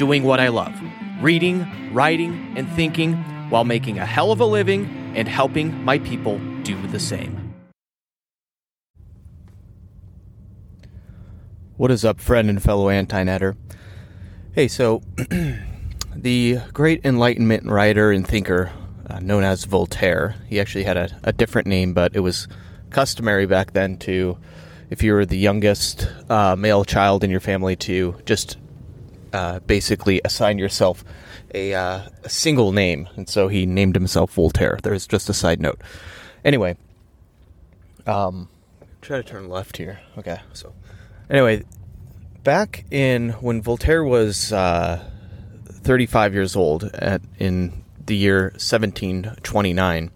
doing what I love reading, writing, and thinking while making a hell of a living and helping my people do the same. What is up, friend and fellow anti netter? Hey, so the great Enlightenment writer and thinker uh, known as Voltaire, he actually had a, a different name, but it was customary back then to if you were the youngest uh, male child in your family, to just uh, basically assign yourself a, uh, a, single name. And so he named himself Voltaire. There's just a side note. Anyway, um, try to turn left here. Okay, so anyway, back in when Voltaire was uh, 35 years old at in the year 1729,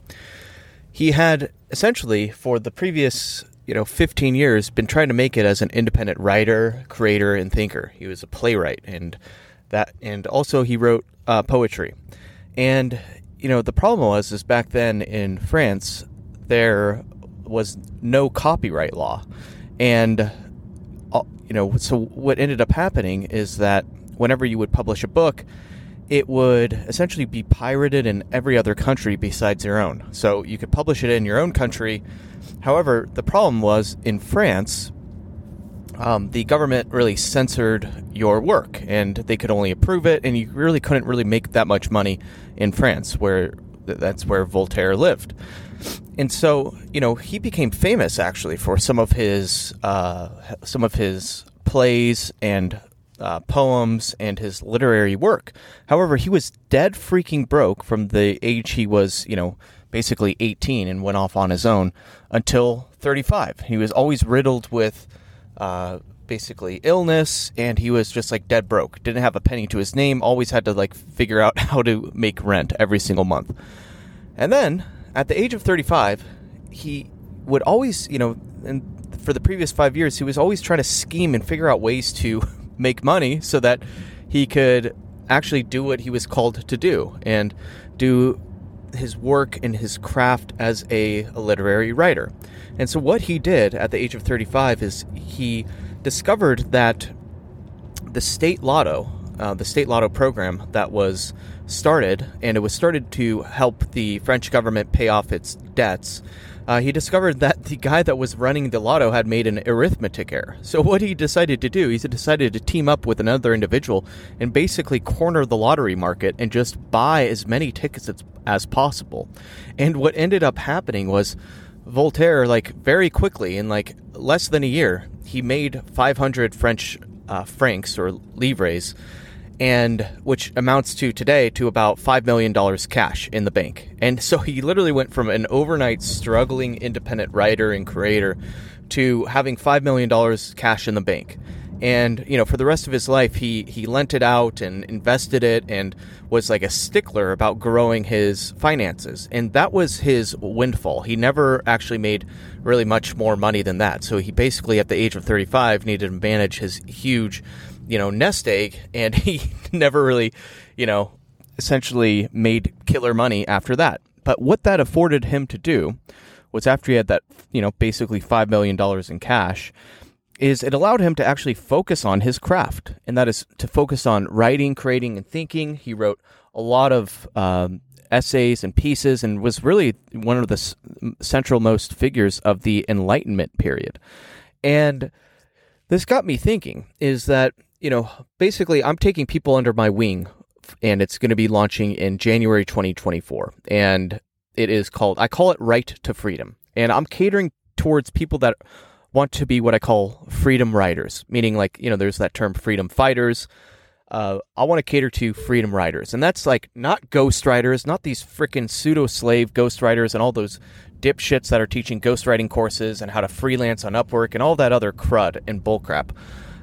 he had essentially for the previous you know 15 years been trying to make it as an independent writer creator and thinker. He was a playwright and that and also he wrote uh, poetry. And you know the problem was is back then in france there was no copyright law. And uh, you know so what ended up happening is that whenever you would publish a book it would essentially be pirated in every other country besides your own. So you could publish it in your own country However, the problem was in France, um, the government really censored your work, and they could only approve it, and you really couldn't really make that much money in France, where that's where Voltaire lived. And so, you know, he became famous actually for some of his uh, some of his plays and uh, poems and his literary work. However, he was dead freaking broke from the age he was, you know, basically 18 and went off on his own until 35. He was always riddled with uh, basically illness and he was just like dead broke. Didn't have a penny to his name, always had to like figure out how to make rent every single month. And then at the age of 35, he would always, you know, and for the previous 5 years he was always trying to scheme and figure out ways to make money so that he could actually do what he was called to do and do his work and his craft as a, literary writer. And so, what he did at the age of 35 is he discovered that the state lotto, uh, the state lotto program that was started, and it was started to help the French government pay off its debts uh, he discovered that the guy that was running the lotto had made an arithmetic error. So, what he decided to do, he decided to team up with another individual and basically corner the lottery market and just buy as many tickets as, as possible. And what ended up happening was Voltaire, like very quickly, in like less than a year, he made 500 French uh, francs or livres and which amounts to today to about $5 million cash in the bank. And so he literally went from an overnight struggling independent writer and creator to having $5 million cash in the bank. And, you know, for the rest of his life, he, he lent it out and invested it and was like a stickler about growing his finances. And that was his windfall. He never actually made really much more money than that. So he basically, at the age of 35, needed to manage his huge you know, nest egg, and he never really, you know, essentially made killer money after that. But what that afforded him to do was after he had that, you know, basically $5 million in cash, is it allowed him to actually focus on his craft. And that is to focus on writing, creating, and thinking. He wrote a lot of um, essays and pieces and was really one of the s- central most figures of the Enlightenment period. And this got me thinking is that you know, basically, I'm taking people under my wing, and it's going to be launching in January 2024. And it is called, I call it Write to Freedom. And I'm catering towards people that want to be what I call freedom writers, meaning like, you know, there's that term freedom fighters. Uh, I want to cater to freedom writers. And that's like not ghost writers, not these freaking pseudo slave ghost writers and all those dipshits that are teaching ghostwriting courses and how to freelance on Upwork and all that other crud and bullcrap.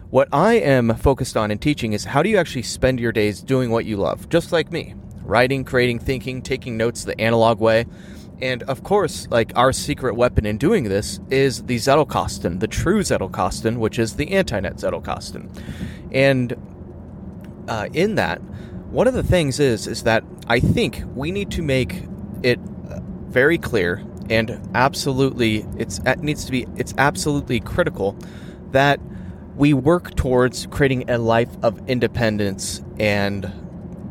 What I am focused on in teaching is how do you actually spend your days doing what you love, just like me writing, creating, thinking, taking notes the analog way. And of course, like our secret weapon in doing this is the Zettelkasten, the true Zettelkasten, which is the anti-net Zettelkasten. And uh, in that, one of the things is is that I think we need to make it uh, very clear and absolutely it's it needs to be it's absolutely critical that we work towards creating a life of independence and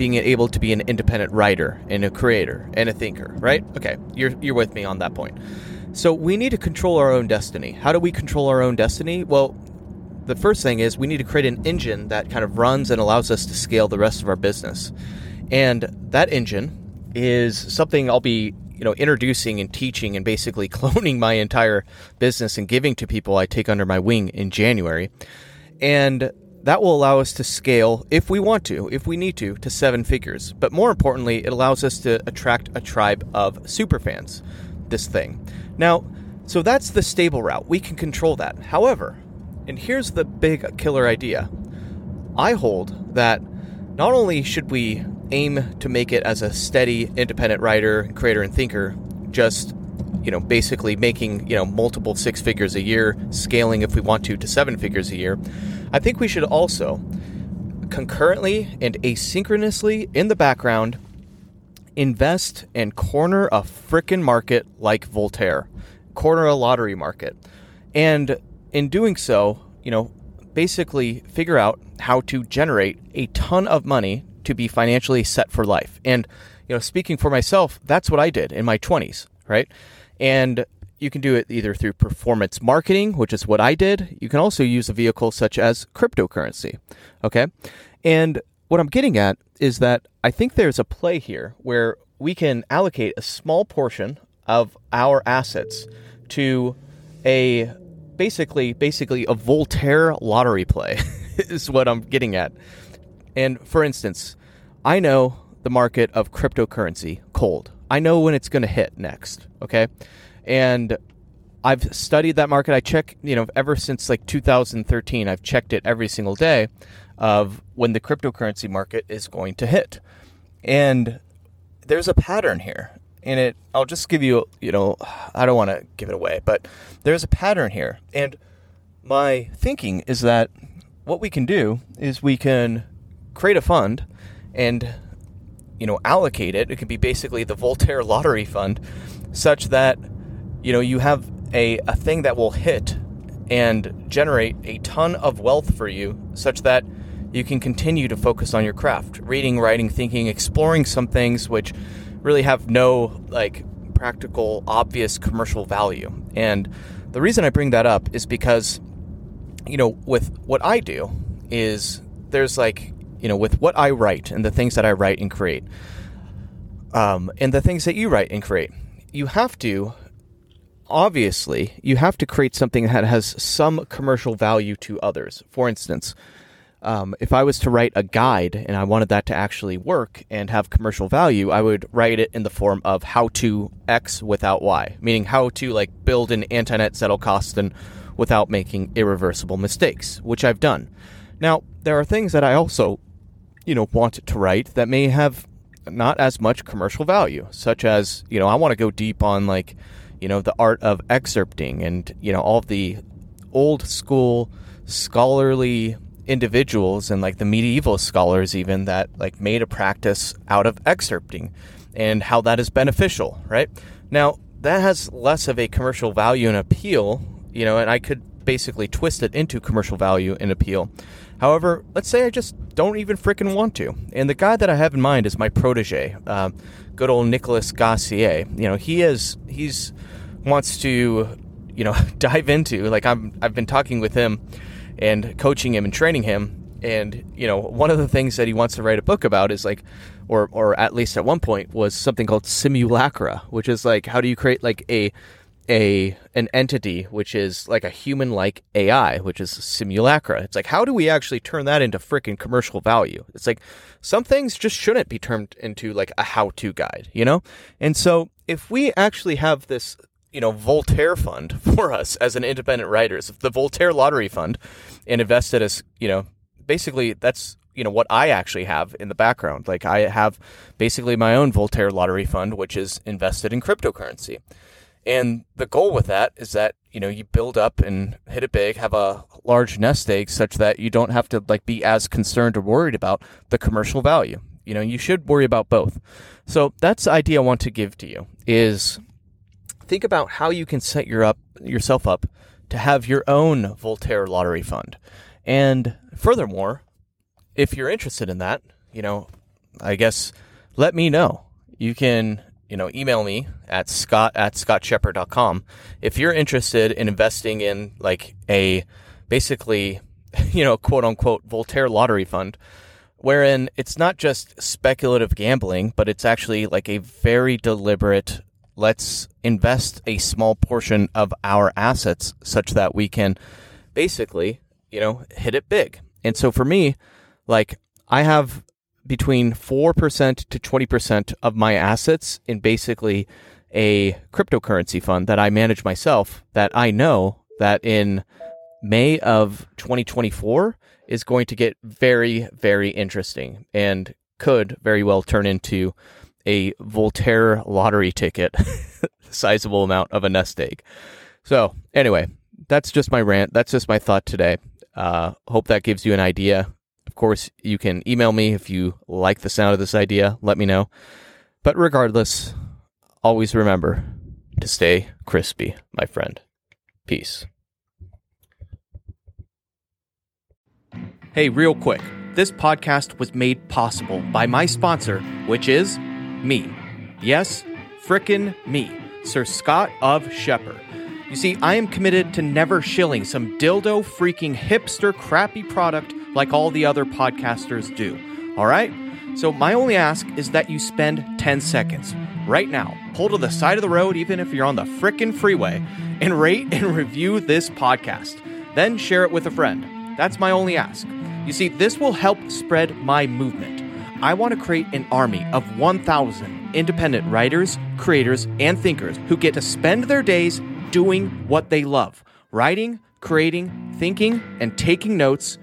being able to be an independent writer and a creator and a thinker, right? Okay, you're you're with me on that point. So we need to control our own destiny. How do we control our own destiny? Well, the first thing is we need to create an engine that kind of runs and allows us to scale the rest of our business. And that engine is something I'll be, you know, introducing and teaching and basically cloning my entire business and giving to people I take under my wing in January. And that will allow us to scale, if we want to, if we need to, to seven figures. But more importantly, it allows us to attract a tribe of superfans, this thing. Now, so that's the stable route. We can control that. However, and here's the big killer idea I hold that not only should we aim to make it as a steady, independent writer, creator, and thinker, just you know, basically making, you know, multiple six figures a year, scaling if we want to to seven figures a year. I think we should also concurrently and asynchronously in the background invest and corner a frickin' market like Voltaire, corner a lottery market. And in doing so, you know, basically figure out how to generate a ton of money to be financially set for life. And, you know, speaking for myself, that's what I did in my 20s, right? And you can do it either through performance marketing, which is what I did. You can also use a vehicle such as cryptocurrency. Okay. And what I'm getting at is that I think there's a play here where we can allocate a small portion of our assets to a basically basically a Voltaire lottery play is what I'm getting at. And for instance, I know the market of cryptocurrency cold. I know when it's going to hit next, okay? And I've studied that market. I check, you know, ever since like 2013, I've checked it every single day of when the cryptocurrency market is going to hit. And there's a pattern here. And it I'll just give you, you know, I don't want to give it away, but there's a pattern here. And my thinking is that what we can do is we can create a fund and you know, allocate it. It could be basically the Voltaire lottery fund, such that you know you have a, a thing that will hit and generate a ton of wealth for you, such that you can continue to focus on your craft, reading, writing, thinking, exploring some things which really have no like practical, obvious commercial value. And the reason I bring that up is because, you know, with what I do, is there's like you know, with what I write and the things that I write and create, um, and the things that you write and create, you have to, obviously, you have to create something that has some commercial value to others. For instance, um, if I was to write a guide and I wanted that to actually work and have commercial value, I would write it in the form of how to X without Y, meaning how to like build an anti-net Zettelkasten without making irreversible mistakes, which I've done. Now, there are things that I also you know, want to write that may have not as much commercial value, such as, you know, I want to go deep on like, you know, the art of excerpting and, you know, all the old school scholarly individuals and like the medieval scholars even that like made a practice out of excerpting and how that is beneficial, right? Now, that has less of a commercial value and appeal, you know, and I could basically twist it into commercial value and appeal However, let's say I just don't even freaking want to. And the guy that I have in mind is my protege, uh, good old Nicholas Gassier. You know, he is he's wants to, you know, dive into like I'm I've been talking with him and coaching him and training him. And you know, one of the things that he wants to write a book about is like, or or at least at one point was something called simulacra, which is like how do you create like a a an entity which is like a human like AI, which is simulacra. It's like how do we actually turn that into freaking commercial value? It's like some things just shouldn't be turned into like a how to guide, you know? And so if we actually have this you know, Voltaire fund for us as an independent writers, the Voltaire Lottery Fund, and invested as, you know, basically that's you know what I actually have in the background. Like I have basically my own Voltaire lottery fund, which is invested in cryptocurrency. And the goal with that is that you know you build up and hit it big, have a large nest egg, such that you don't have to like be as concerned or worried about the commercial value. You know, you should worry about both. So that's the idea I want to give to you is think about how you can set your up yourself up to have your own Voltaire lottery fund. And furthermore, if you're interested in that, you know, I guess let me know. You can, you know, email me at scott at scottscheper.com if you're interested in investing in like a basically, you know, quote unquote Voltaire lottery fund, wherein it's not just speculative gambling, but it's actually like a very deliberate let's invest a small portion of our assets such that we can basically, you know, hit it big. And so for me, like I have between 4% to 20% of my assets in basically a cryptocurrency fund that I manage myself that I know that in May of 2024 is going to get very, very interesting and could very well turn into a Voltaire lottery ticket, sizable amount of a nest egg. So, anyway, that's just my rant. That's just my thought today. Uh, hope that gives you an idea course, you can email me if you like the sound of this idea. Let me know. But regardless, always remember to stay crispy, my friend. Peace. Hey, real quick. This podcast was made possible by my sponsor, which is me. Yes, frickin' me, Sir Scott of Scheper. You see, I am committed to never shilling some dildo freaking hipster crappy product like all the other podcasters do. All right? So, my only ask is that you spend 10 seconds right now, pull to the side of the road, even if you're on the frickin' freeway, and rate and review this podcast. Then share it with a friend. That's my only ask. You see, this will help spread my movement. I want to create an army of 1,000 independent writers, creators, and thinkers who get to spend their days doing what they love writing, creating, thinking, and taking notes